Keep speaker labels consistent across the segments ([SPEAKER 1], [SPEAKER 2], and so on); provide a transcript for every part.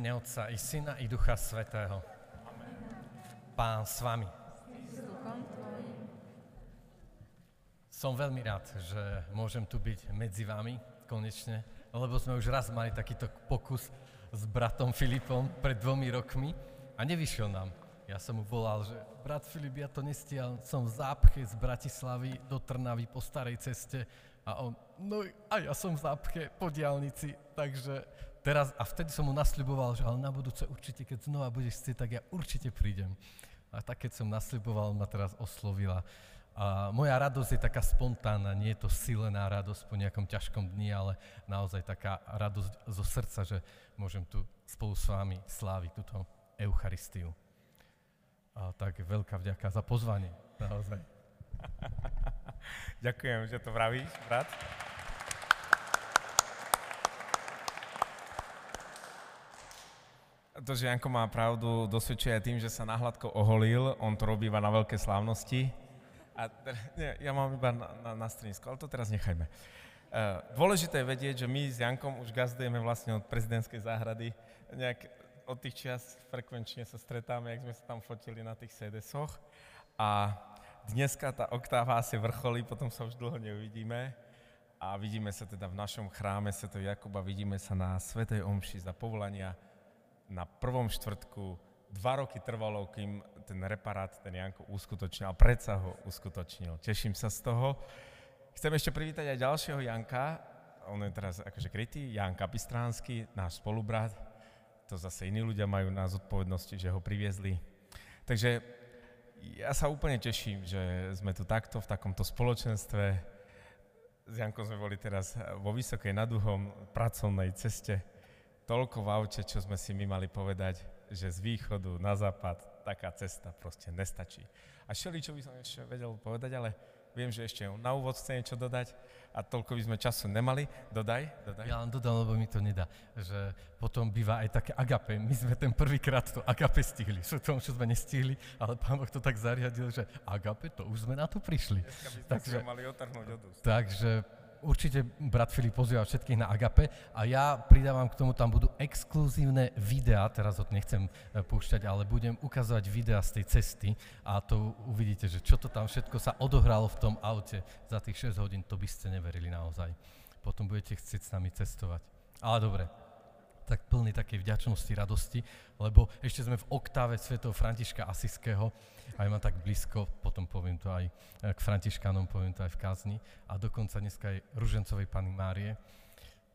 [SPEAKER 1] mene Otca i Syna i Ducha Svetého. Pán s vami. Som veľmi rád, že môžem tu byť medzi vami konečne, lebo sme už raz mali takýto pokus s bratom Filipom pred dvomi rokmi a nevyšiel nám. Ja som mu volal, že brat Filip, ja to nestial, som v zápche z Bratislavy do Trnavy po starej ceste a on, no a ja som v zápche po diálnici, takže teraz, a vtedy som mu nasľuboval, že ale na budúce určite, keď znova budeš chcieť, tak ja určite prídem. A tak, keď som nasľuboval, ma teraz oslovila. A moja radosť je taká spontánna, nie je to silená radosť po nejakom ťažkom dni, ale naozaj taká radosť zo srdca, že môžem tu spolu s vami sláviť túto Eucharistiu. A tak veľká vďaka za pozvanie, naozaj.
[SPEAKER 2] Ďakujem, že to vravíš, brat. To, že Janko má pravdu, dosvedčuje aj tým, že sa nahladko oholil. On to robí iba na veľké slávnosti. A nie, ja mám iba na, na, na stredisku, ale to teraz nechajme. Uh, dôležité je vedieť, že my s Jankom už gazdujeme vlastne od prezidentskej záhrady. Nejak od tých čias frekvenčne sa stretáme, jak sme sa tam fotili na tých CDSoch. A dneska tá oktáva asi vrcholí, potom sa už dlho neuvidíme. A vidíme sa teda v našom chráme Sv. Jakuba, vidíme sa na Svetej Omši za povolania na prvom štvrtku dva roky trvalo, kým ten reparát ten Janko uskutočnil a predsa ho uskutočnil. Teším sa z toho. Chcem ešte privítať aj ďalšieho Janka, on je teraz akože krytý, Jan Kapistránsky, náš spolubrat. To zase iní ľudia majú na zodpovednosti, že ho priviezli. Takže ja sa úplne teším, že sme tu takto, v takomto spoločenstve. S Jankom sme boli teraz vo Vysokej nad Uhom, pracovnej ceste toľko v aute, čo sme si my mali povedať, že z východu na západ taká cesta proste nestačí. A šeli, čo by som ešte vedel povedať, ale viem, že ešte na úvod chce niečo dodať a toľko by sme času nemali. Dodaj, dodaj.
[SPEAKER 1] Ja len dodám, lebo mi to nedá, že potom býva aj také agape. My sme ten prvýkrát to agape stihli. Sú tom, čo sme nestihli, ale pán Boh to tak zariadil, že agape, to už sme na to prišli.
[SPEAKER 2] Dneska by sme takže, mali otrhnúť od úst.
[SPEAKER 1] Takže určite brat Filip pozýva všetkých na Agape a ja pridávam k tomu, tam budú exkluzívne videá, teraz ho nechcem e, púšťať, ale budem ukazovať videá z tej cesty a to uvidíte, že čo to tam všetko sa odohralo v tom aute za tých 6 hodín, to by ste neverili naozaj. Potom budete chcieť s nami cestovať. Ale dobre, tak plný takej vďačnosti, radosti, lebo ešte sme v oktáve svätého Františka Asiského, aj ma tak blízko, potom poviem to aj eh, k Františkánom, poviem to aj v kázni, a dokonca dneska aj Ružencovej Pany Márie,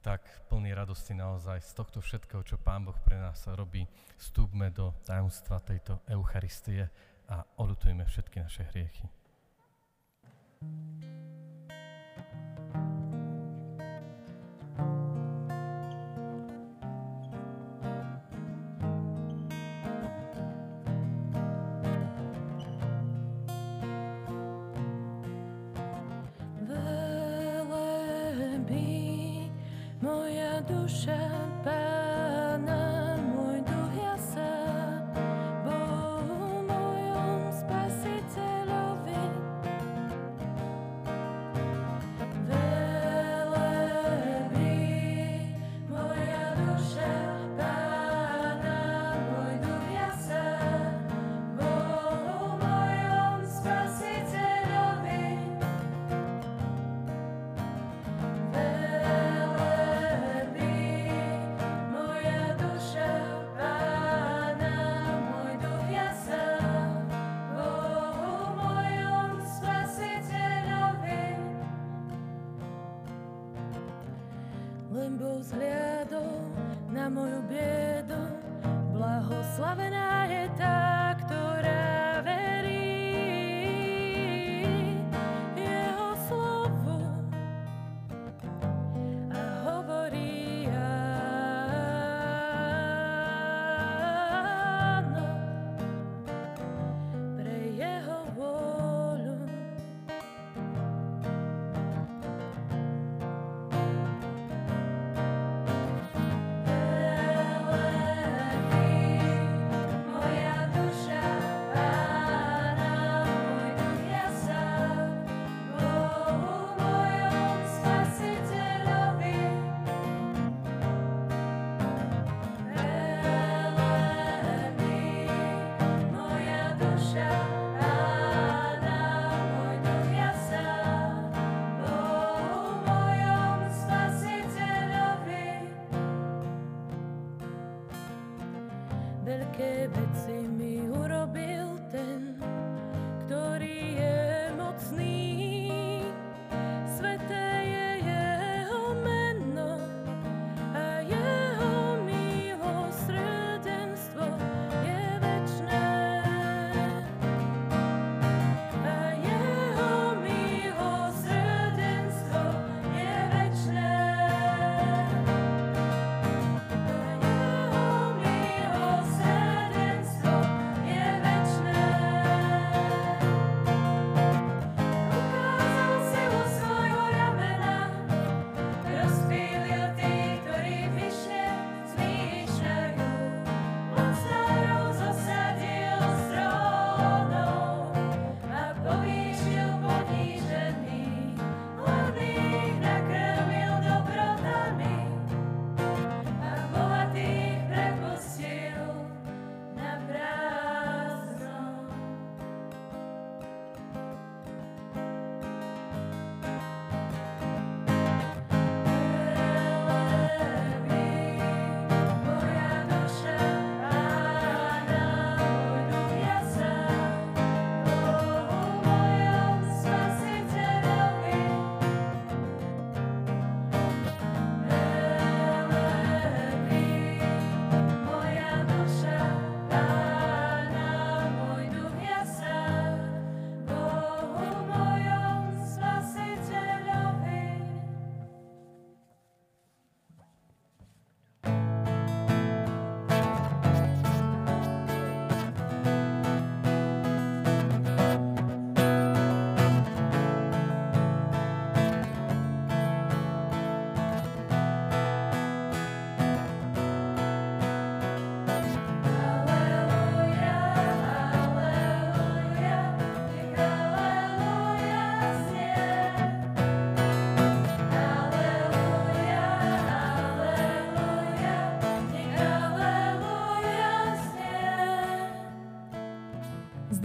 [SPEAKER 1] tak plný radosti naozaj z tohto všetkého, čo Pán Boh pre nás robí, vstúpme do tajomstva tejto Eucharistie a odutujeme všetky naše hriechy. thank you
[SPEAKER 3] 不舍。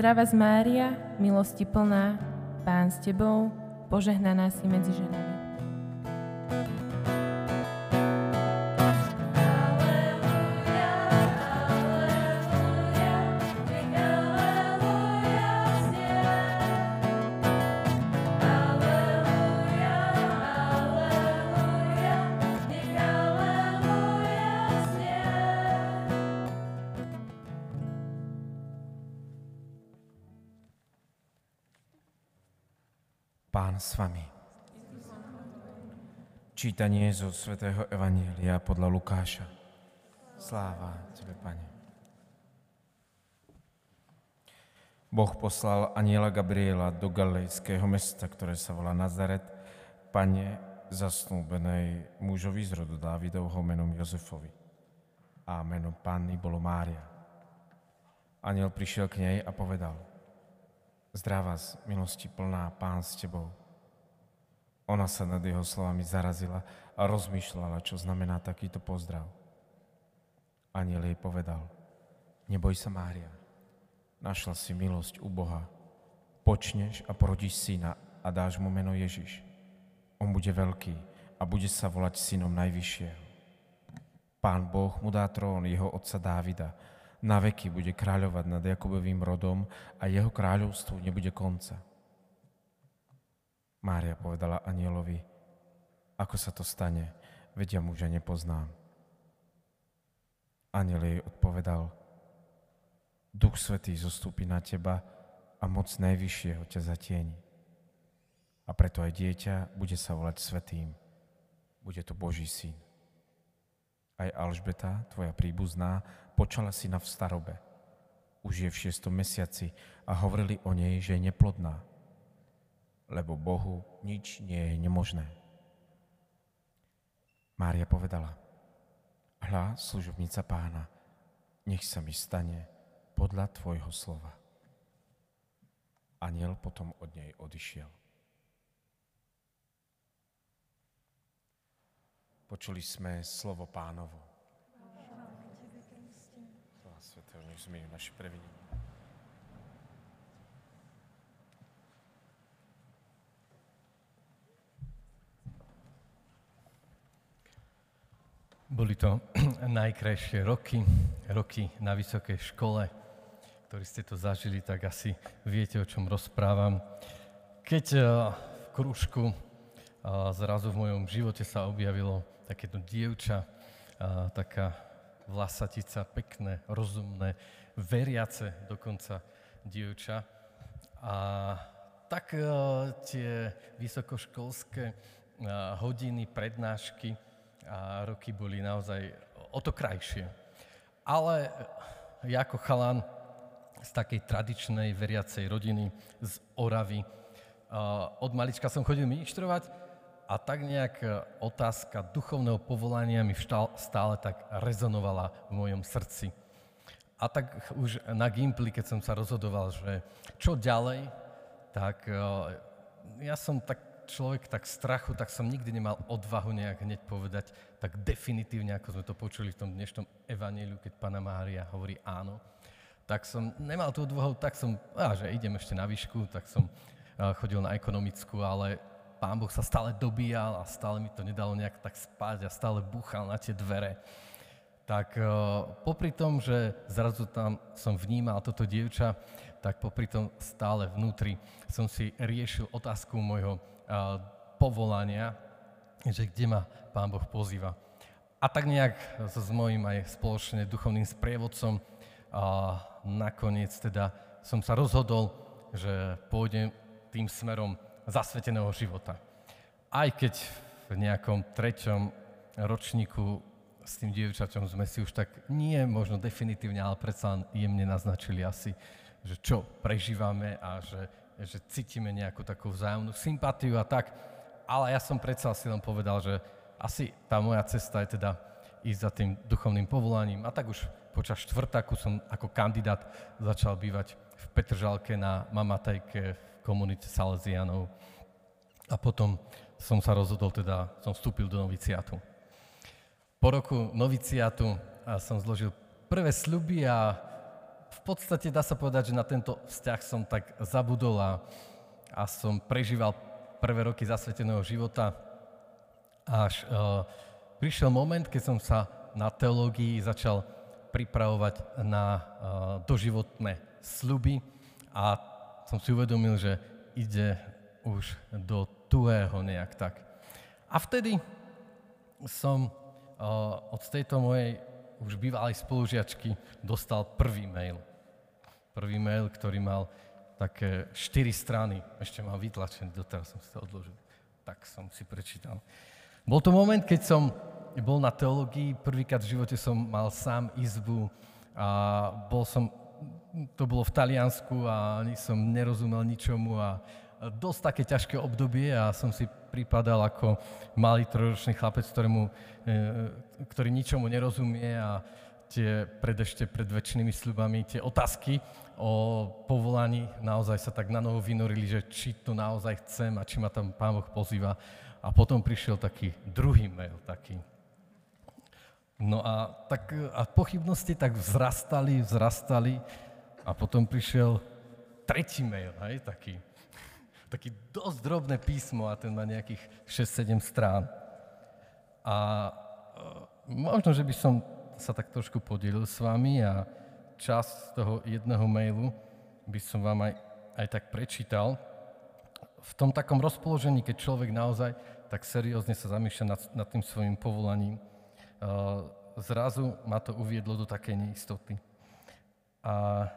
[SPEAKER 4] Zdravá z Mária, milosti plná, Pán s Tebou, požehnaná si medzi ženami.
[SPEAKER 2] Čítanie zo svätého Evanielia podľa Lukáša. Sláva Tebe, Pane. Boh poslal aniela Gabriela do galilejského mesta, ktoré sa volá Nazaret, Pane zasnúbenej mužovi z rodu Dávidovho menom Jozefovi. A meno Panny bolo Mária. Aniel prišiel k nej a povedal – Zdravá z milosti plná, pán s tebou. Ona sa nad jeho slovami zarazila a rozmýšľala, čo znamená takýto pozdrav. Aniel jej povedal, neboj sa, Mária, našla si milosť u Boha. Počneš a porodíš syna a dáš mu meno Ježiš. On bude veľký a bude sa volať synom Najvyššieho. Pán Boh mu dá trón jeho otca Dávida, na veky bude kráľovať nad Jakubovým rodom a jeho kráľovstvu nebude konca. Mária povedala anielovi, ako sa to stane, veď ja muža nepoznám. Aniel jej odpovedal, Duch Svetý zostúpi na teba a moc Najvyššieho ťa zatieni. A preto aj dieťa bude sa volať Svetým. Bude to Boží syn. Aj Alžbeta, tvoja príbuzná, počala syna v starobe. Už je v šiestom mesiaci a hovorili o nej, že je neplodná, lebo Bohu nič nie je nemožné. Mária povedala, hľa, služobnica pána, nech sa mi stane podľa tvojho slova. Aniel potom od nej odišiel. Počuli sme slovo pánovo. Svetého, nech zmijú naše previnenie.
[SPEAKER 1] Boli to najkrajšie roky, roky na vysokej škole, ktorí ste to zažili, tak asi viete, o čom rozprávam. Keď eh, v kružku eh, zrazu v mojom živote sa objavilo takéto dievča, eh, taká vlasatica, pekné, rozumné, veriace dokonca dievča. A tak tie vysokoškolské hodiny, prednášky a roky boli naozaj o to krajšie. Ale ja ako chalan z takej tradičnej veriacej rodiny z Oravy, od malička som chodil ministrovať a tak nejak otázka duchovného povolania mi stále tak rezonovala v mojom srdci. A tak už na Gimply, keď som sa rozhodoval, že čo ďalej, tak eh, ja som tak človek tak strachu, tak som nikdy nemal odvahu nejak hneď povedať tak definitívne, ako sme to počuli v tom dnešnom evaníliu, keď Pana Mária hovorí áno. Tak som nemal tú odvahu, tak som, á, že idem ešte na výšku, tak som chodil na ekonomickú, ale Pán Boh sa stále dobíjal a stále mi to nedalo nejak tak spať a stále búchal na tie dvere tak popri tom, že zrazu tam som vnímal toto dievča, tak popri tom stále vnútri som si riešil otázku môjho povolania, že kde ma Pán Boh pozýva. A tak nejak s mojím aj spoločne duchovným sprievodcom a nakoniec teda som sa rozhodol, že pôjdem tým smerom zasveteného života. Aj keď v nejakom treťom ročníku s tým dievčaťom sme si už tak nie možno definitívne, ale predsa jemne naznačili asi, že čo prežívame a že, že cítime nejakú takú vzájomnú sympatiu a tak. Ale ja som predsa si len povedal, že asi tá moja cesta je teda ísť za tým duchovným povolaním. A tak už počas štvrtáku som ako kandidát začal bývať v Petržalke na Mamatejke v komunite Salesianov. A potom som sa rozhodol, teda som vstúpil do noviciátu. Po roku noviciátu som zložil prvé sľuby a v podstate dá sa povedať, že na tento vzťah som tak zabudol a, a som prežíval prvé roky zasveteného života. Až uh, prišiel moment, keď som sa na teológii začal pripravovať na uh, doživotné sľuby a som si uvedomil, že ide už do tuhého nejak tak. A vtedy som od tejto mojej už bývalej spolužiačky dostal prvý mail. Prvý mail, ktorý mal také štyri strany. Ešte mám vytlačený, doteraz som si to odložil. Tak som si prečítal. Bol to moment, keď som bol na teológii, prvýkrát v živote som mal sám izbu a bol som, to bolo v Taliansku a som nerozumel ničomu a dosť také ťažké obdobie a som si pripadal ako malý trojročný chlapec, ktorému, e, ktorý ničomu nerozumie a tie pred ešte pred väčšinými sľubami, tie otázky o povolaní naozaj sa tak na novo vynorili, že či to naozaj chcem a či ma tam Pán Boh pozýva. A potom prišiel taký druhý mail, taký. No a, tak, a pochybnosti tak vzrastali, vzrastali a potom prišiel tretí mail, hej, taký taký dosť drobné písmo a ten má nejakých 6-7 strán. A e, možno, že by som sa tak trošku podelil s vami a čas toho jedného mailu by som vám aj, aj tak prečítal. V tom takom rozpoložení, keď človek naozaj tak seriózne sa zamýšľa nad, nad tým svojim povolaním, uh, zrazu ma to uviedlo do takej neistoty. A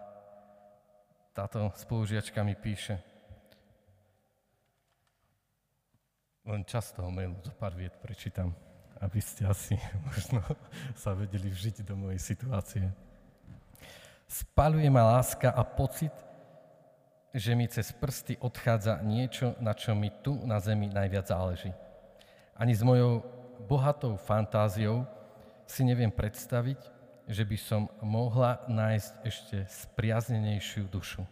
[SPEAKER 1] táto spolužiačka mi píše, Len čas toho mailu, zo pár viet prečítam, aby ste asi možno sa vedeli vžiť do mojej situácie. Spaluje ma láska a pocit, že mi cez prsty odchádza niečo, na čo mi tu na zemi najviac záleží. Ani s mojou bohatou fantáziou si neviem predstaviť, že by som mohla nájsť ešte spriaznenejšiu dušu.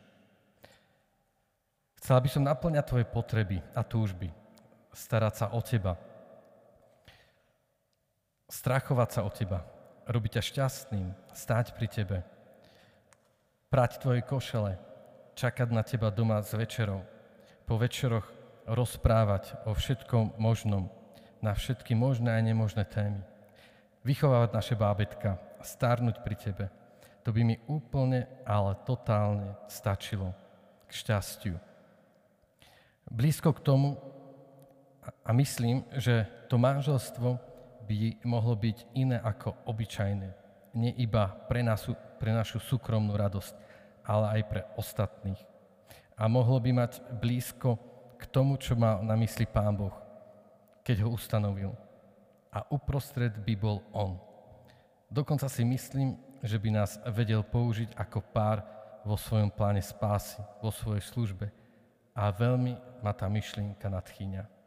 [SPEAKER 1] Chcela by som naplňať tvoje potreby a túžby, starať sa o teba, strachovať sa o teba, robiť ťa šťastným, stáť pri tebe, prať tvoje košele, čakať na teba doma s večerou, po večeroch rozprávať o všetkom možnom, na všetky možné a nemožné témy. vychovávať naše bábetka, starnúť pri Tebe. To by mi úplne, ale totálne stačilo. K šťastiu. Blízko k tomu a- myslím, že to manželstvo by mohlo byť iné ako obyčajné. Nie iba pre, našu, pre našu súkromnú radosť, ale aj pre ostatných. A mohlo by mať blízko k tomu, čo mal na mysli Pán Boh, keď ho ustanovil. A uprostred by bol On. Dokonca si myslím, že by nás vedel použiť ako pár vo svojom pláne spásy, vo svojej službe. A veľmi ma tá myšlienka nadchýňa.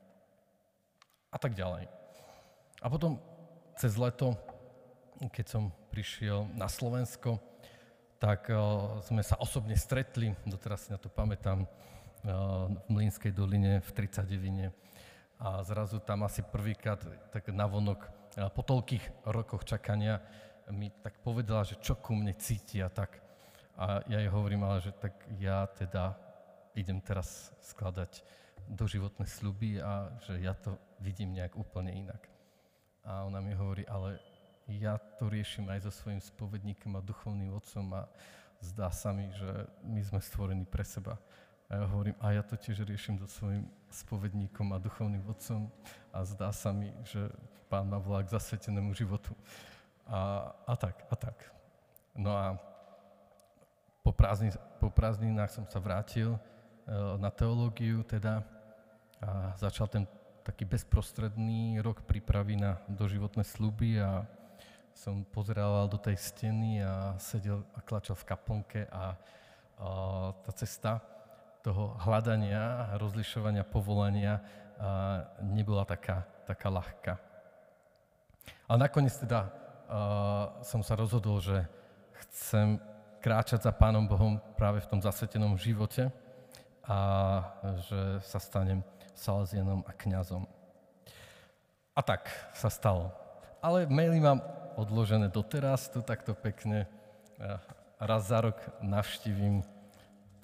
[SPEAKER 1] A tak ďalej. A potom cez leto, keď som prišiel na Slovensko, tak uh, sme sa osobne stretli, doteraz si na to pamätám, uh, v Mlínskej doline v 39. A zrazu tam asi prvýkrát tak navonok po toľkých rokoch čakania mi tak povedala, že čo ku mne cíti a tak. A ja jej hovorím, ale že tak ja teda idem teraz skladať doživotné sľuby a že ja to vidím nejak úplne inak. A ona mi hovorí, ale ja to riešim aj so svojím spovedníkom a duchovným otcom a zdá sa mi, že my sme stvorení pre seba. A ja hovorím, a ja to tiež riešim so svojím spovedníkom a duchovným otcom a zdá sa mi, že pán ma volá k zasvetenému životu. A, a tak, a tak. No a po, prázdnin, po prázdninách som sa vrátil e, na teológiu teda a začal ten taký bezprostredný rok prípravy na doživotné sluby a som pozeral do tej steny a sedel a klačal v kaplnke a, a tá cesta toho hľadania a rozlišovania povolania a nebola taká, taká ľahká. Ale nakoniec teda a, som sa rozhodol, že chcem kráčať za Pánom Bohom práve v tom zasvetenom živote a že sa stanem Salesianom a kňazom. A tak sa stalo. Ale maily mám odložené doteraz, tu takto pekne. A Raz za rok navštívim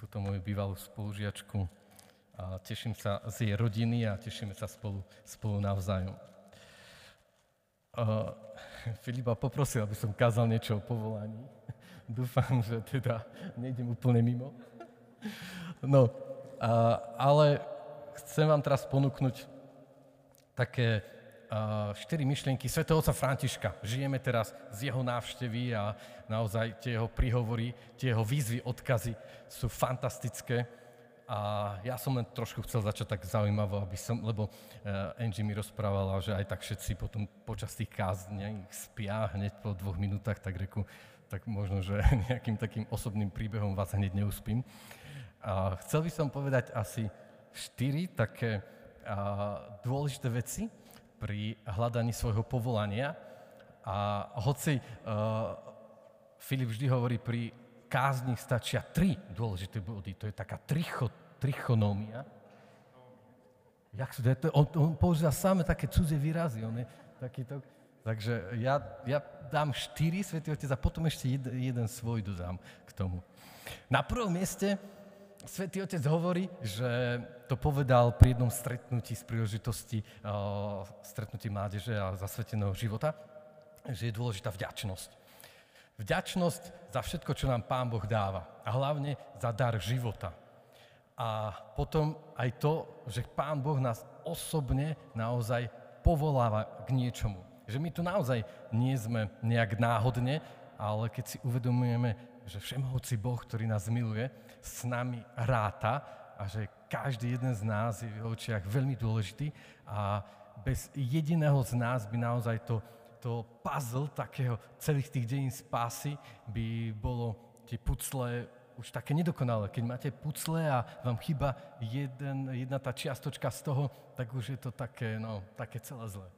[SPEAKER 1] túto moju bývalú spolužiačku a teším sa z jej rodiny a tešíme sa spolu, spolu navzájom. Uh, Filipa poprosil, aby som kázal niečo o povolaní. Dúfam, že teda nejdem úplne mimo. No, a, ale chcem vám teraz ponúknuť také a, štyri myšlienky svätého otca Františka. Žijeme teraz z jeho návštevy a naozaj tie jeho príhovory, tie jeho výzvy, odkazy sú fantastické. A ja som len trošku chcel začať tak zaujímavo, aby som, lebo uh, Angie mi rozprávala, že aj tak všetci potom počas tých kázní spia hneď po dvoch minútach, tak reku, tak možno, že nejakým takým osobným príbehom vás hneď neuspím. A chcel by som povedať asi štyri také a, dôležité veci pri hľadaní svojho povolania. A hoci a, Filip vždy hovorí, pri kázni stačia tri dôležité body. To je taká tricho, trichonómia. Jak sú, to, on, on používa samé také cudzie výrazy. On je takýto, takže ja, ja dám štyri, Svetý Otec, a potom ešte jed, jeden svoj dodám k tomu. Na prvom mieste Svetý Otec hovorí, že to povedal pri jednom stretnutí z príležitosti uh, stretnutí mládeže a zasveteného života, že je dôležitá vďačnosť. Vďačnosť za všetko, čo nám Pán Boh dáva. A hlavne za dar života. A potom aj to, že Pán Boh nás osobne naozaj povoláva k niečomu. Že my tu naozaj nie sme nejak náhodne, ale keď si uvedomujeme, že Všemohúci Boh, ktorý nás miluje, s nami ráta a že každý jeden z nás je v očiach veľmi dôležitý a bez jediného z nás by naozaj to, to puzzle takého celých tých dejín spásy by bolo tie pucle už také nedokonalé. Keď máte pucle a vám chyba jeden, jedna tá čiastočka z toho, tak už je to také, no, také celé zlé.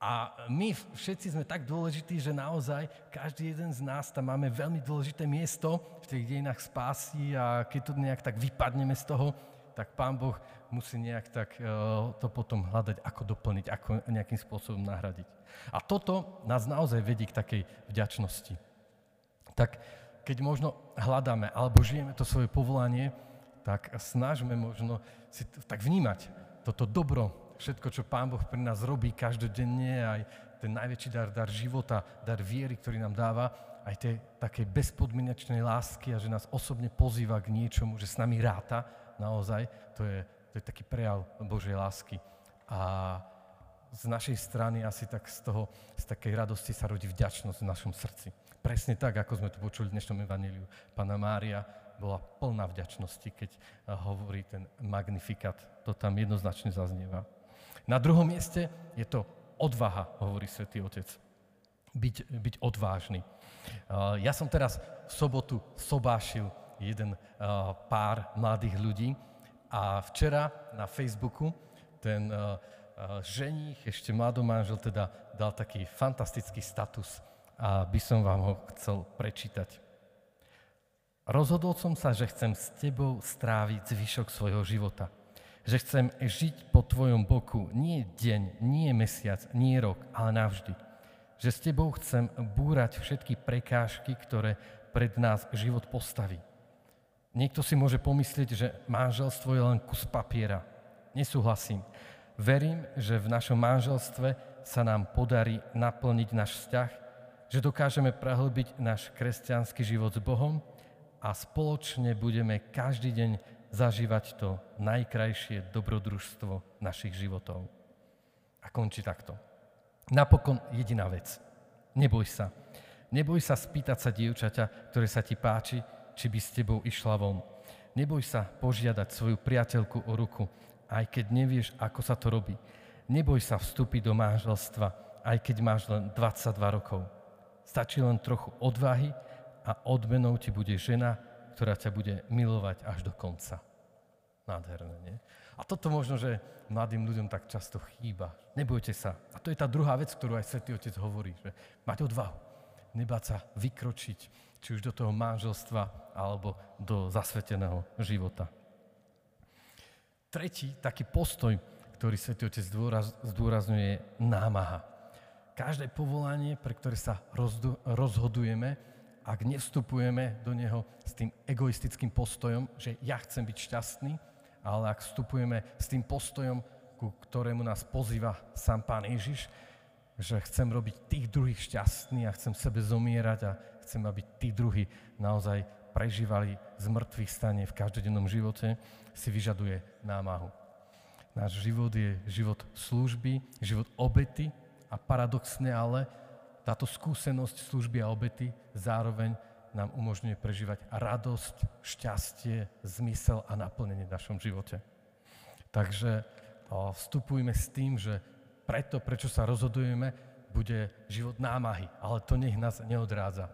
[SPEAKER 1] A my všetci sme tak dôležití, že naozaj každý jeden z nás tam máme veľmi dôležité miesto v tých dejinách spásy a keď to nejak tak vypadneme z toho, tak Pán Boh musí nejak tak uh, to potom hľadať, ako doplniť, ako nejakým spôsobom nahradiť. A toto nás naozaj vedí k takej vďačnosti. Tak keď možno hľadáme alebo žijeme to svoje povolanie, tak snažme možno si tak vnímať toto dobro, všetko, čo Pán Boh pri nás robí každodenne, aj ten najväčší dar, dar života, dar viery, ktorý nám dáva, aj tej takej bezpodmienečnej lásky a že nás osobne pozýva k niečomu, že s nami ráta naozaj, to je, to je taký prejav Božej lásky. A z našej strany asi tak z toho, z takej radosti sa rodí vďačnosť v našom srdci. Presne tak, ako sme tu počuli v dnešnom evaníliu. Pána Mária bola plná vďačnosti, keď hovorí ten magnifikát. To tam jednoznačne zaznieva. Na druhom mieste je to odvaha, hovorí svätý Otec. Byť, byť odvážny. Ja som teraz v sobotu sobášil jeden pár mladých ľudí a včera na Facebooku ten ženích, ešte mladomážel, teda dal taký fantastický status a by som vám ho chcel prečítať. Rozhodol som sa, že chcem s tebou stráviť zvyšok svojho života. Že chcem žiť po tvojom boku nie deň, nie mesiac, nie rok, ale navždy. Že s tebou chcem búrať všetky prekážky, ktoré pred nás život postaví. Niekto si môže pomyslieť, že manželstvo je len kus papiera. Nesúhlasím. Verím, že v našom manželstve sa nám podarí naplniť náš vzťah, že dokážeme prehlbiť náš kresťanský život s Bohom a spoločne budeme každý deň zažívať to najkrajšie dobrodružstvo našich životov. A končí takto. Napokon jediná vec. Neboj sa. Neboj sa spýtať sa dievčaťa, ktoré sa ti páči, či by s tebou išla von. Neboj sa požiadať svoju priateľku o ruku, aj keď nevieš, ako sa to robí. Neboj sa vstúpiť do manželstva, aj keď máš len 22 rokov. Stačí len trochu odvahy a odmenou ti bude žena, ktorá ťa bude milovať až do konca. Nádherné, nie? A toto možno, že mladým ľuďom tak často chýba. Nebojte sa. A to je tá druhá vec, ktorú aj Svetý Otec hovorí, že mať odvahu. Nebáť sa vykročiť, či už do toho manželstva, alebo do zasveteného života. Tretí taký postoj, ktorý Svetý Otec zdôraz, zdôrazňuje, je námaha. Každé povolanie, pre ktoré sa rozhodujeme, ak nevstupujeme do neho s tým egoistickým postojom, že ja chcem byť šťastný, ale ak vstupujeme s tým postojom, ku ktorému nás pozýva sám Pán Ježiš, že chcem robiť tých druhých šťastný a chcem sebe zomierať a chcem, aby tí druhí naozaj prežívali z mŕtvych stane v každodennom živote, si vyžaduje námahu. Náš život je život služby, život obety a paradoxne ale táto skúsenosť služby a obety zároveň nám umožňuje prežívať radosť, šťastie, zmysel a naplnenie v našom živote. Takže vstupujme s tým, že preto, prečo sa rozhodujeme, bude život námahy, ale to nech nás neodrádza.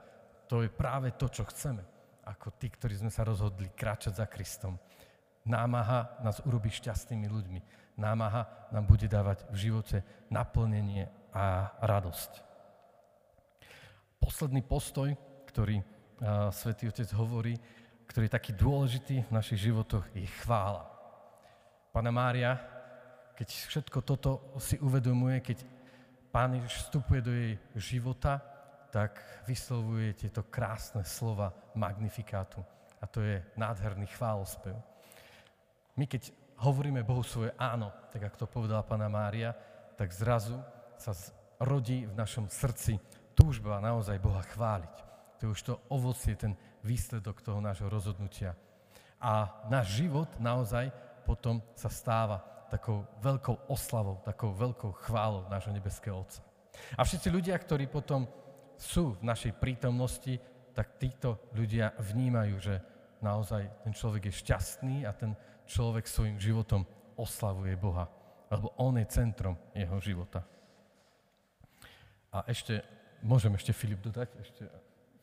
[SPEAKER 1] To je práve to, čo chceme, ako tí, ktorí sme sa rozhodli kráčať za Kristom. Námaha nás urobí šťastnými ľuďmi. Námaha nám bude dávať v živote naplnenie a radosť. Posledný postoj, ktorý a, Svetý Otec hovorí, ktorý je taký dôležitý v našich životoch, je chvála. Pana Mária, keď všetko toto si uvedomuje, keď Pán Ježiš vstupuje do jej života, tak vyslovuje tieto krásne slova magnifikátu. A to je nádherný chválospev. My keď hovoríme Bohu svoje áno, tak ako to povedala Pana Mária, tak zrazu sa rodí v našom srdci túžba naozaj Boha chváliť. To je už to ovocie, ten výsledok toho nášho rozhodnutia. A náš život naozaj potom sa stáva takou veľkou oslavou, takou veľkou chválou nášho nebeského Otca. A všetci ľudia, ktorí potom sú v našej prítomnosti, tak títo ľudia vnímajú, že naozaj ten človek je šťastný a ten človek svojim životom oslavuje Boha, lebo On je centrom jeho života. A ešte, môžem ešte Filip dodať? Ešte,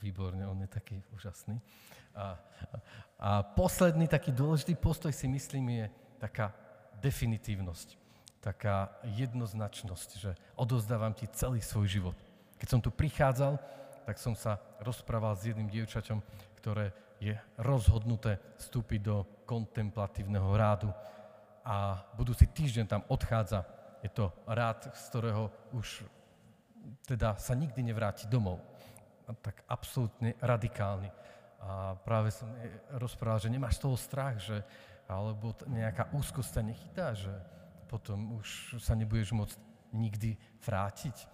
[SPEAKER 1] výborne, on je taký úžasný. A, a posledný taký dôležitý postoj si myslím je taká definitívnosť, taká jednoznačnosť, že odozdávam ti celý svoj život. Keď som tu prichádzal, tak som sa rozprával s jedným dievčaťom, ktoré je rozhodnuté vstúpiť do kontemplatívneho rádu a budúci týždeň tam odchádza. Je to rád, z ktorého už teda sa nikdy nevráti domov. A tak absolútne radikálny. A práve som jej rozprával, že nemáš toho strach, že, alebo nejaká úzkosť sa nechytá, že potom už sa nebudeš môcť nikdy vrátiť.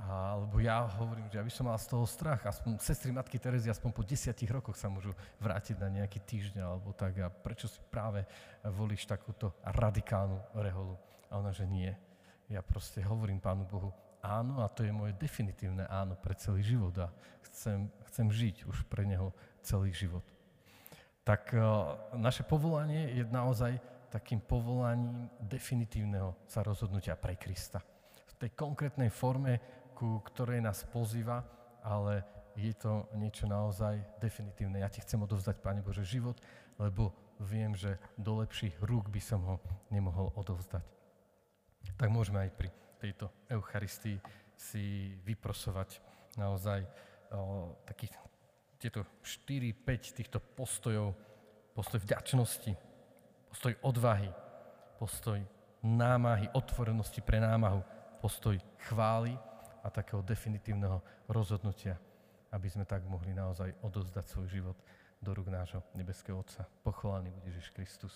[SPEAKER 1] Alebo ja hovorím, že aby som mal z toho strach. Aspoň sestry matky Terezy aspoň po desiatich rokoch sa môžu vrátiť na nejaký týždeň alebo tak. A prečo si práve volíš takúto radikálnu reholu? A ona, že nie. Ja proste hovorím Pánu Bohu, áno a to je moje definitívne áno pre celý život a chcem, chcem žiť už pre Neho celý život. Tak uh, naše povolanie je naozaj takým povolaním definitívneho sa rozhodnutia pre Krista. V tej konkrétnej forme, ku ktorej nás pozýva, ale je to niečo naozaj definitívne. Ja ti chcem odovzdať, Pane Bože, život, lebo viem, že do lepších rúk by som ho nemohol odovzdať. Tak môžeme aj pri tejto Eucharistii si vyprosovať naozaj o, takých tieto 4-5 týchto postojov, postoj vďačnosti, postoj odvahy, postoj námahy, otvorenosti pre námahu, postoj chvály a takého definitívneho rozhodnutia, aby sme tak mohli naozaj odozdať svoj život do rúk nášho nebeského Otca. Pochválený bude Ježiš Kristus.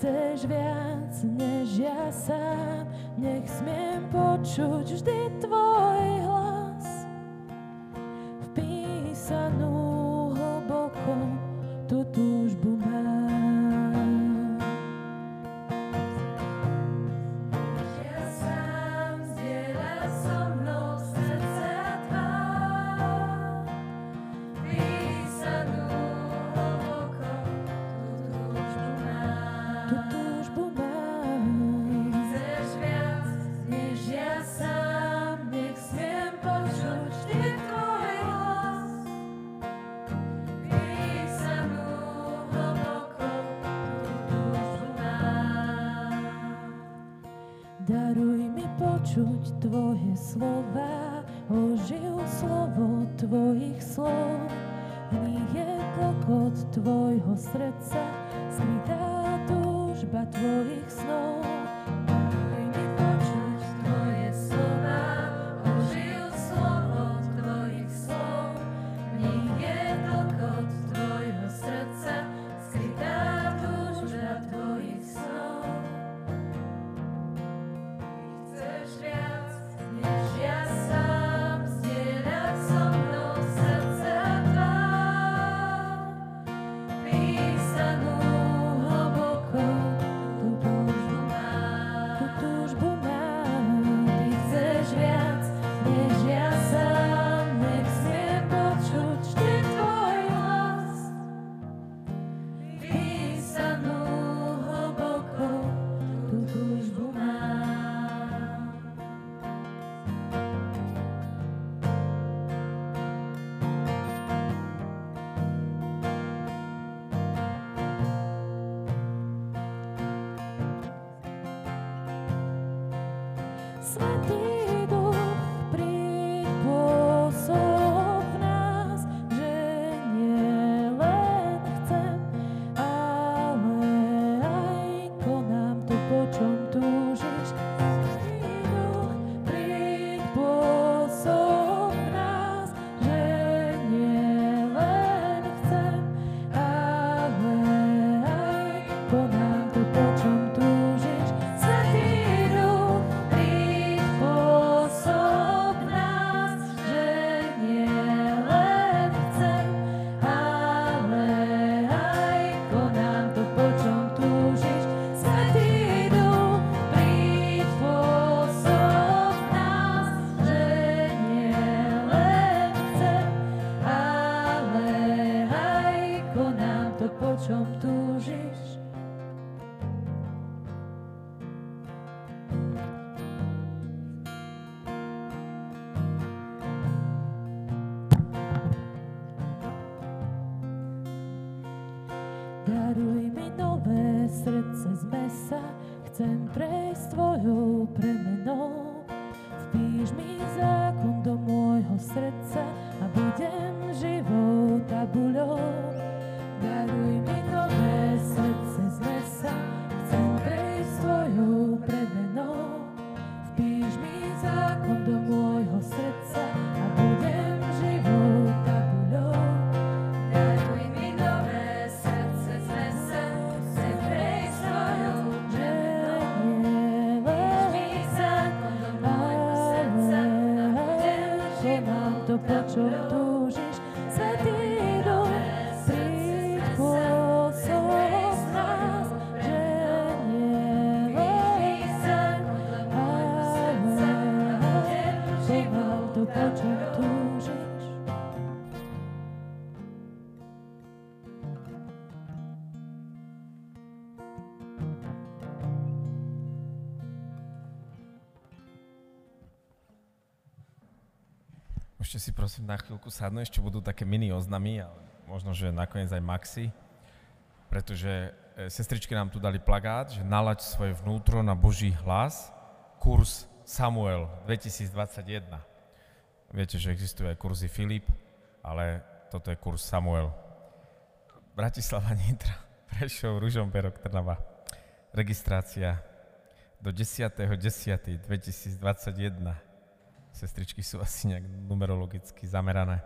[SPEAKER 3] Chceš viac než ja sám, nech smiem počuť vždy tvoj hlas. Svetý to, po
[SPEAKER 2] Prosím na chvíľku sadnúť, ešte budú také mini oznamy, ale možno, že nakoniec aj maxi, pretože e, sestričky nám tu dali plagát, že nalaď svoje vnútro na Boží hlas, kurz Samuel 2021. Viete, že existujú aj kurzy Filip, ale toto je kurz Samuel. Bratislava, Nitra, Prešov, Ružomberok, Trnava. Registrácia do 10.10.2021. Sestričky sú asi nejak numerologicky zamerané.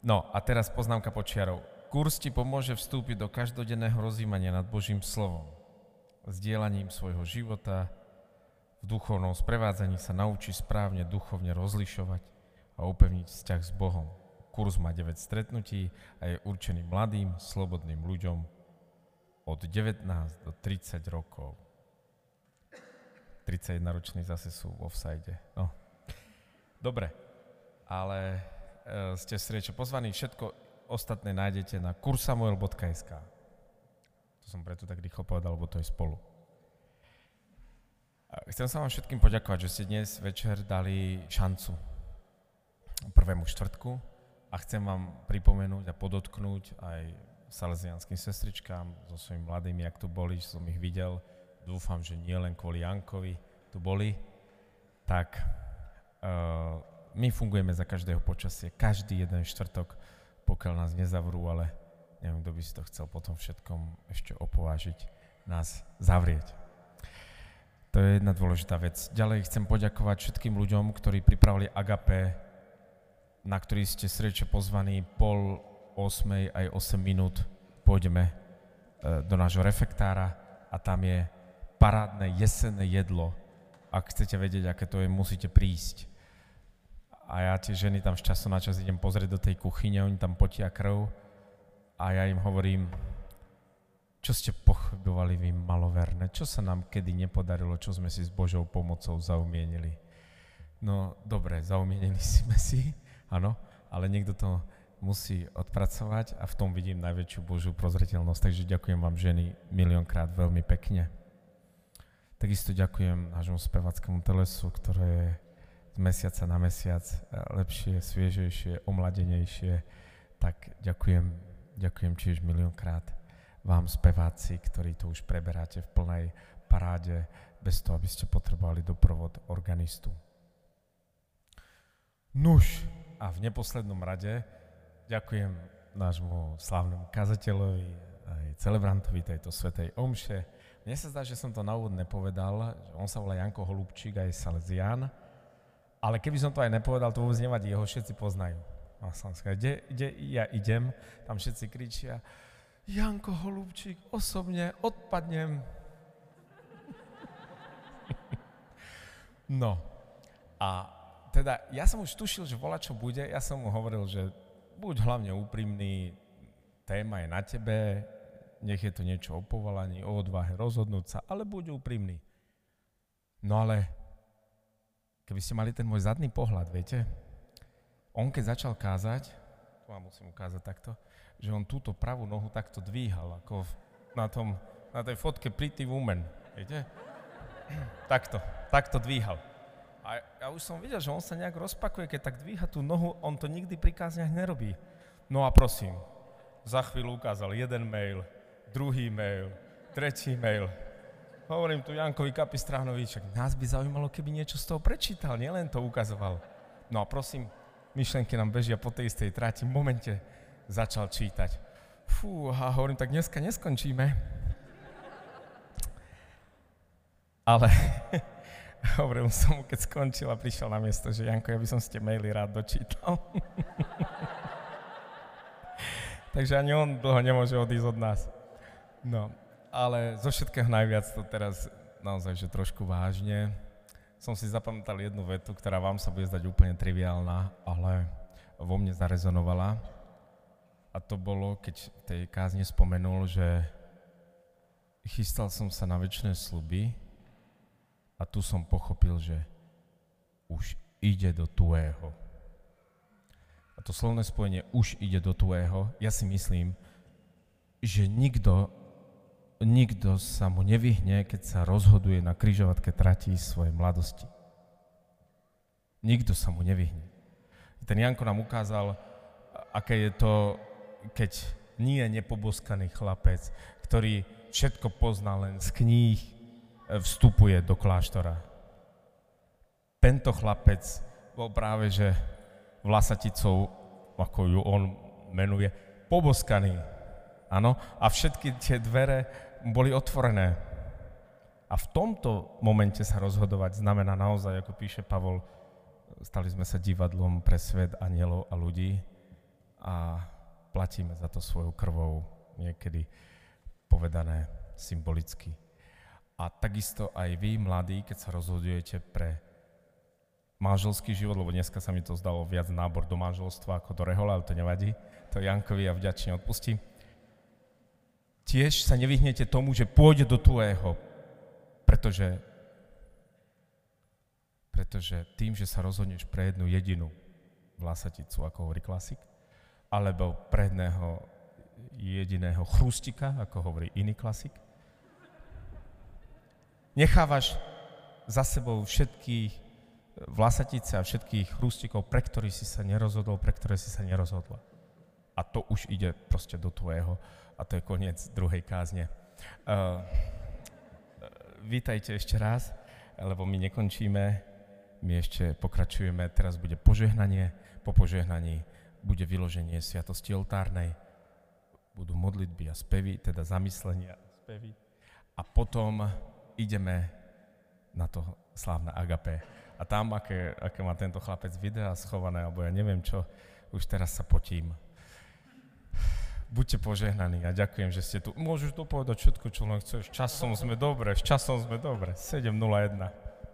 [SPEAKER 2] No a teraz poznámka počiarov. Kurs ti pomôže vstúpiť do každodenného rozjímania nad Božím slovom. Sdielaním svojho života, v duchovnom sprevádzaní sa naučí správne duchovne rozlišovať a upevniť vzťah s Bohom. Kurs má 9 stretnutí a je určený mladým, slobodným ľuďom od 19 do 30 rokov. 31 roční zase sú v offside. No. Dobre, ale e, ste srdečne pozvaní. Všetko ostatné nájdete na kursamuel.sk. To som preto tak rýchlo povedal, lebo to je spolu. Chcem sa vám všetkým poďakovať, že ste dnes večer dali šancu prvému štvrtku a chcem vám pripomenúť a podotknúť aj salesianským sestričkám so svojimi mladými, ak tu boli, že som ich videl. Dúfam, že nie len kvôli Jankovi tu boli. Tak my fungujeme za každého počasie, každý jeden štvrtok, pokiaľ nás nezavrú, ale neviem, kto by si to chcel potom všetkom ešte opovážiť, nás zavrieť. To je jedna dôležitá vec. Ďalej chcem poďakovať všetkým ľuďom, ktorí pripravili Agape, na ktorý ste srdečne pozvaní pol 8 aj 8 minút pôjdeme e, do nášho refektára a tam je parádne jesenné jedlo. Ak chcete vedieť, aké to je, musíte prísť. A ja tie ženy tam z času na čas idem pozrieť do tej kuchyne, oni tam potia krv a ja im hovorím, čo ste pochybovali vy maloverné, čo sa nám kedy nepodarilo, čo sme si s Božou pomocou zaumienili. No dobre, zaumienili sme si, áno, ale niekto to musí odpracovať a v tom vidím najväčšiu Božiu prozreteľnosť, takže ďakujem vám ženy miliónkrát veľmi pekne. Takisto ďakujem nášmu spevackému telesu, ktoré je z mesiaca na mesiac eh, lepšie, sviežejšie, omladenejšie. Tak ďakujem, ďakujem tiež miliónkrát vám speváci, ktorí to už preberáte v plnej paráde, bez toho, aby ste potrebovali doprovod organistu. Nuž a v neposlednom rade ďakujem nášmu slávnemu kazateľovi aj celebrantovi tejto svetej omše. Mne sa zdá, že som to na úvod nepovedal. On sa volá Janko Holubčík a je Salesian. Ale keby som to aj nepovedal, to vôbec nevadí, jeho všetci poznajú. Kde, kde ja idem, tam všetci kričia, Janko Holubčík, osobne odpadnem. no. A teda, ja som už tušil, že volá čo bude, ja som mu hovoril, že buď hlavne úprimný, téma je na tebe, nech je to niečo o povolaní, o odvahe rozhodnúť sa, ale buď úprimný. No ale keby ste mali ten môj zadný pohľad, viete, on keď začal kázať, tu vám musím ukázať takto, že on túto pravú nohu takto dvíhal, ako na, tom, na tej fotke Pretty Woman, viete? Takto, takto dvíhal. A ja už som videl, že on sa nejak rozpakuje, keď tak dvíha tú nohu, on to nikdy pri kázniach nerobí. No a prosím, za chvíľu ukázal jeden mail, druhý mail, tretí mail. Hovorím tu Jankovi Kapistránovi, však nás by zaujímalo, keby niečo z toho prečítal, nielen to ukazoval. No a prosím, myšlenky nám bežia po tej istej tráti. V momente začal čítať. Fú, a hovorím, tak dneska neskončíme. Ale hovoril som mu, keď skončil a prišiel na miesto, že Janko, ja by som ste maily rád dočítal. Takže ani on dlho nemôže odísť od nás. No, ale zo všetkého najviac to teraz naozaj, že trošku vážne. Som si zapamätal jednu vetu, ktorá vám sa bude zdať úplne triviálna, ale vo mne zarezonovala. A to bolo, keď v tej kázni spomenul, že chystal som sa na väčšie sluby a tu som pochopil, že už ide do tuého. A to slovné spojenie už ide do tuého, ja si myslím, že nikto nikto sa mu nevyhne, keď sa rozhoduje na kryžovatke trati svojej mladosti. Nikto sa mu nevyhne. Ten Janko nám ukázal, aké je to, keď nie je nepoboskaný chlapec, ktorý všetko pozná len z kníh, vstupuje do kláštora. Tento chlapec bol práve, že vlasaticou, ako ju on menuje, poboskaný. Áno, a všetky tie dvere boli otvorené. A v tomto momente sa rozhodovať znamená naozaj, ako píše Pavol, stali sme sa divadlom pre svet anielov a ľudí a platíme za to svojou krvou, niekedy povedané symbolicky. A takisto aj vy, mladí, keď sa rozhodujete pre manželský život, lebo dneska sa mi to zdalo viac nábor do manželstva ako do rehola, ale to nevadí, to Jankovi ja vďačne odpustím tiež sa nevyhnete tomu, že pôjde do tvojho, pretože, pretože tým, že sa rozhodneš pre jednu jedinú vlasaticu, ako hovorí klasik, alebo pre jedného jediného chrustika, ako hovorí iný klasik, nechávaš za sebou všetkých vlasatice a všetkých chrustikov, pre ktorých si sa nerozhodol, pre ktoré si sa nerozhodla. A to už ide proste do tvojho a to je koniec druhej kázne. Uh, vítajte ešte raz, lebo my nekončíme, my ešte pokračujeme, teraz bude požehnanie, po požehnaní bude vyloženie sviatosti oltárnej, budú modlitby a spevy, teda zamyslenia a spevy. A potom ideme na to slávne agapé. A tam, aké, aké má tento chlapec videa schované, alebo ja neviem čo, už teraz sa potím buďte požehnaní a ďakujem, že ste tu. Môžeš dopovedať všetko, čo len chceš. Časom sme dobre, s časom sme dobre. 7.01.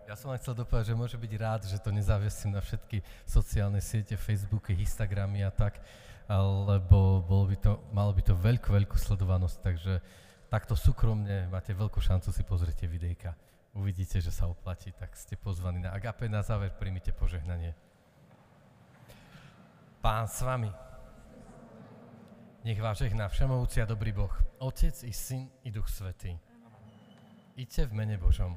[SPEAKER 1] Ja som len chcel dopovedať, že môže byť rád, že to nezávisím na všetky sociálne siete, Facebooky, Instagramy a tak, lebo bolo by to, malo by to veľkú, veľkú sledovanosť, takže takto súkromne máte veľkú šancu si pozrieť videjka. Uvidíte, že sa oplatí, tak ste pozvaní na Agape. Na záver príjmite požehnanie. Pán s vami. Nech vás žehná všemovúci a dobrý Boh, Otec i Syn i Duch Svetý. Iďte v mene Božom.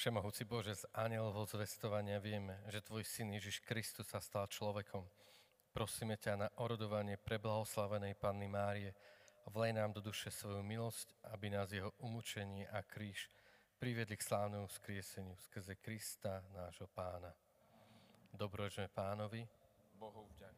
[SPEAKER 1] Všemohúci Bože, z anielovho zvestovania vieme, že Tvoj Syn Ježiš Kristus sa stal človekom. Prosíme ťa na orodovanie preblahoslavenej Panny Márie vlej nám do duše svoju milosť, aby nás jeho umúčenie a kríž priviedli k slávnemu skrieseniu skrze Krista, nášho pána. Dobrožme pánovi,
[SPEAKER 3] Bohu vďaka.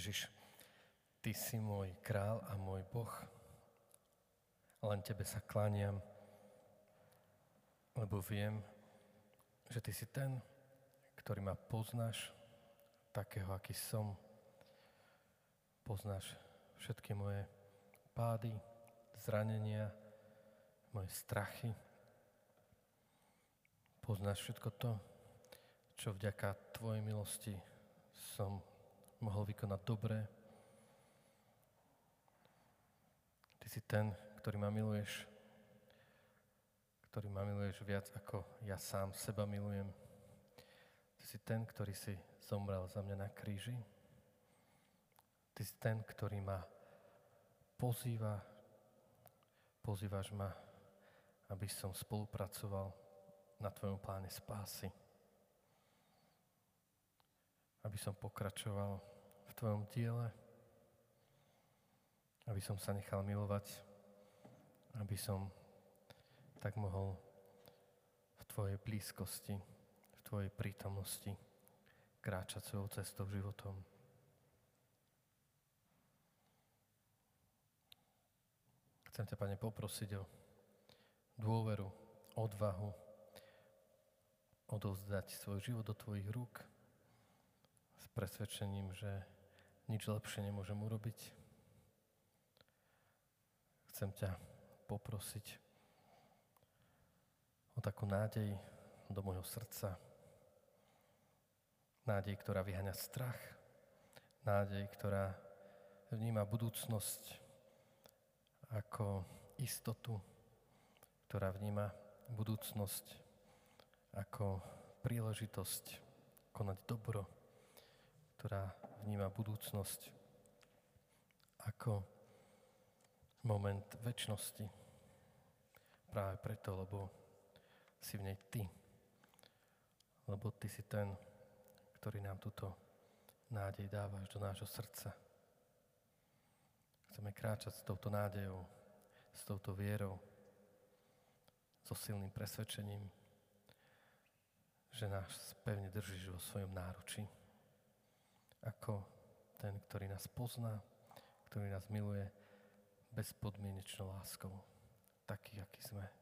[SPEAKER 5] Ježiš,
[SPEAKER 1] Ty si môj král a môj Boh. Len Tebe sa kláňam, lebo viem, že Ty si ten, ktorý ma poznáš, takého, aký som. Poznáš všetky moje pády, zranenia, moje strachy. Poznáš všetko to, čo vďaka Tvojej milosti som mohol vykonať dobre. Ty si ten, ktorý ma miluješ, ktorý ma miluješ viac ako ja sám seba milujem. Ty si ten, ktorý si zomrel za mňa na kríži. Ty si ten, ktorý ma pozýva, pozývaš ma, aby som spolupracoval na Tvojom pláne spásy. Aby som pokračoval v Tvojom diele, aby som sa nechal milovať, aby som tak mohol v Tvojej blízkosti, v Tvojej prítomnosti kráčať svojou cestou životom. Chcem ťa, Pane, poprosiť o dôveru, odvahu, odovzdať svoj život do Tvojich rúk s presvedčením, že nič lepšie nemôžem urobiť. Chcem ťa poprosiť o takú nádej do môjho srdca. Nádej, ktorá vyháňa strach. Nádej, ktorá vníma budúcnosť ako istotu, ktorá vníma budúcnosť ako príležitosť konať dobro, ktorá vníma budúcnosť ako moment väčšnosti. Práve preto, lebo si v nej ty. Lebo ty si ten, ktorý nám túto nádej dávaš do nášho srdca. Chceme kráčať s touto nádejou, s touto vierou, so silným presvedčením, že nás pevne držíš vo svojom náručí. Ako ten, ktorý nás pozná, ktorý nás miluje bezpodmienečnou láskou, taký, aký sme.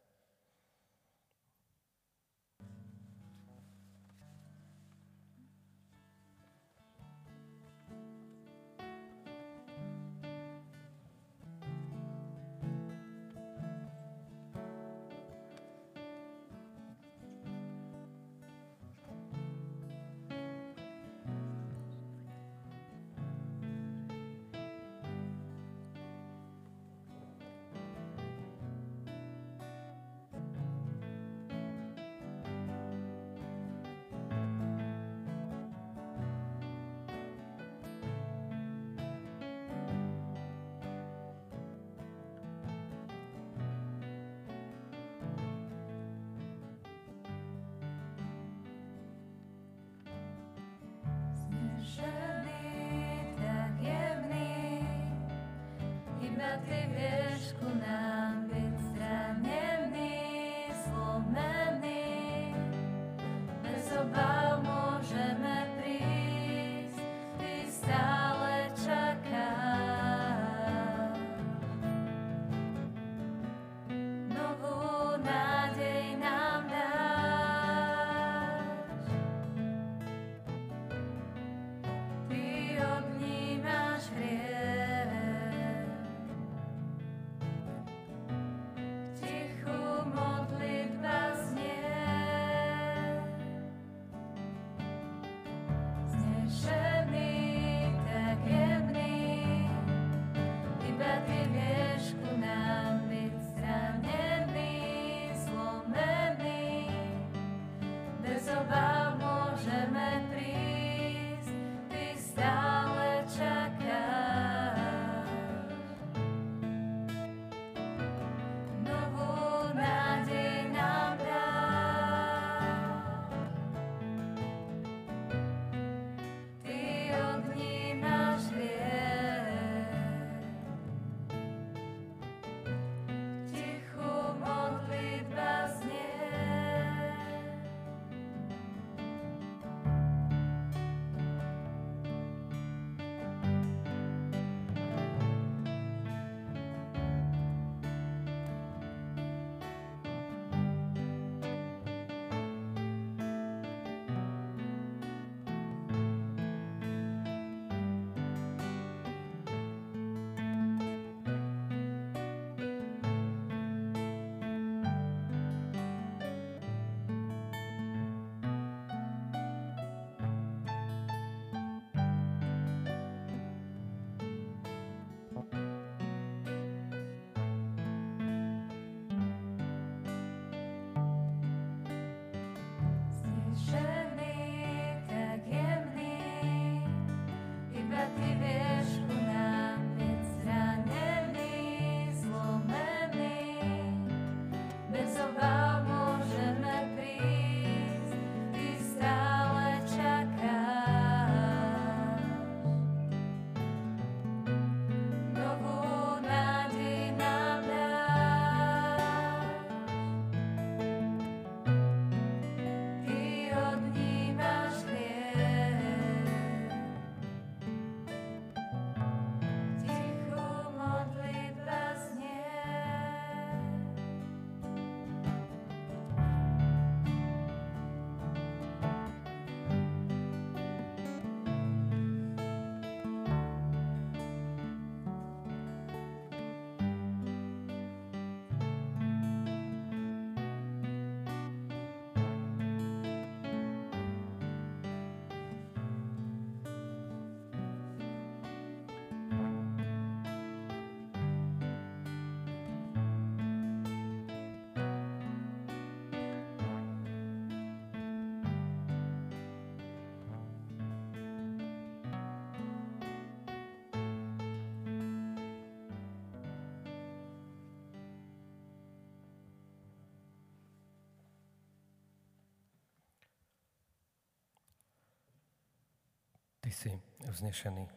[SPEAKER 1] Ty si vznešený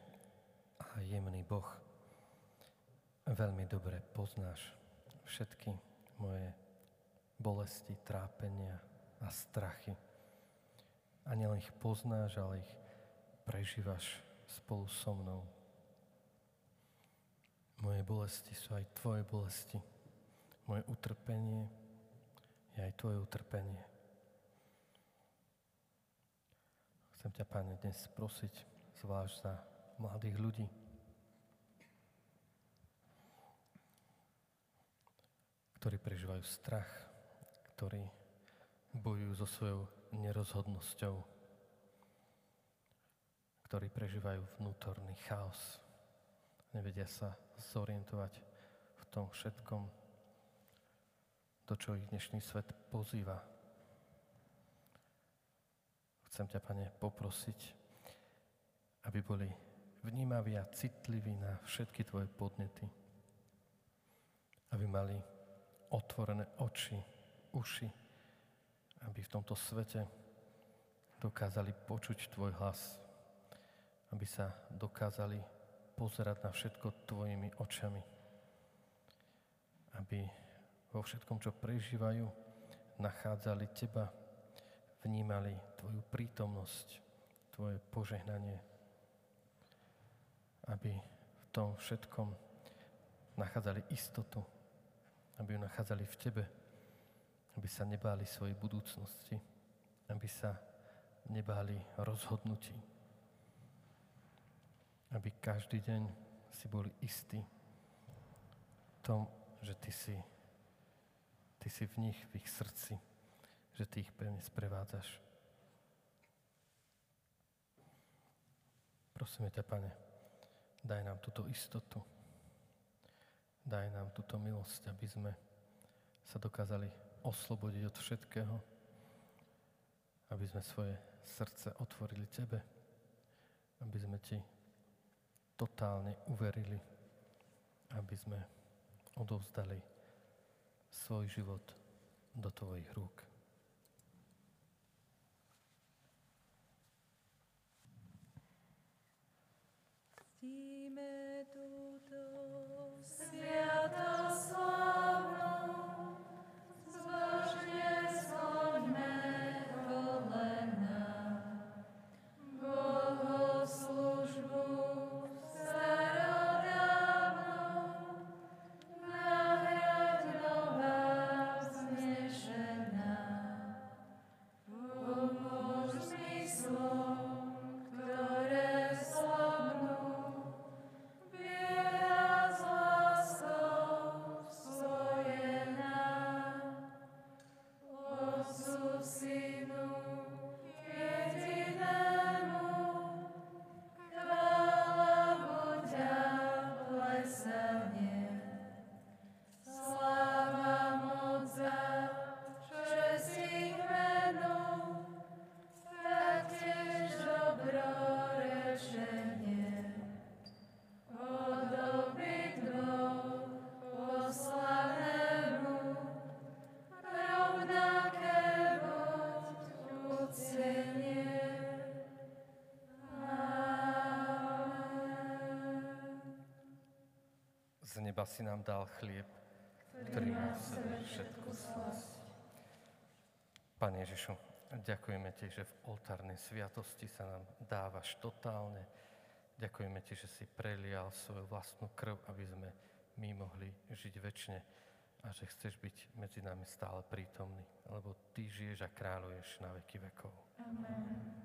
[SPEAKER 1] a jemný Boh. Veľmi dobre poznáš všetky moje bolesti, trápenia a strachy. A nielen ich poznáš, ale ich prežívaš spolu so mnou. Moje bolesti sú aj tvoje bolesti. Moje utrpenie je aj tvoje utrpenie. Chcem ťa, Pane, dnes prosiť zvlášť za mladých ľudí, ktorí prežívajú strach, ktorí bojujú so svojou nerozhodnosťou, ktorí prežívajú vnútorný chaos, nevedia sa zorientovať v tom všetkom, to, čo ich dnešný svet pozýva. Chcem ťa, Pane, poprosiť, aby boli vnímaví a citliví na všetky Tvoje podnety. Aby mali otvorené oči, uši, aby v tomto svete dokázali počuť Tvoj hlas, aby sa dokázali pozerať na všetko Tvojimi očami, aby vo všetkom, čo prežívajú, nachádzali Teba, vnímali Tvoju prítomnosť, Tvoje požehnanie, aby v tom všetkom nachádzali istotu, aby ju nachádzali v Tebe, aby sa nebáli svojej budúcnosti, aby sa nebáli rozhodnutí, aby každý deň si boli istí tom, že Ty si Ty si v nich, v ich srdci, že Ty ich pevne sprevádzaš. Prosíme ťa, Pane, daj nám túto istotu, daj nám túto milosť, aby sme sa dokázali oslobodiť od všetkého, aby sme svoje srdce otvorili Tebe, aby sme Ti totálne uverili, aby sme odovzdali svoj život do Tvojich rúk. Stimme neba si nám dal chlieb, ktorý má v sebe všetku slosť. Pane Ježišu, ďakujeme Ti, že v oltárnej sviatosti sa nám dávaš totálne. Ďakujeme Ti, že si prelial svoju vlastnú krv, aby sme my mohli žiť väčšine a že chceš byť medzi nami stále prítomný, lebo Ty žiješ a kráľuješ na veky vekov.
[SPEAKER 6] Amen.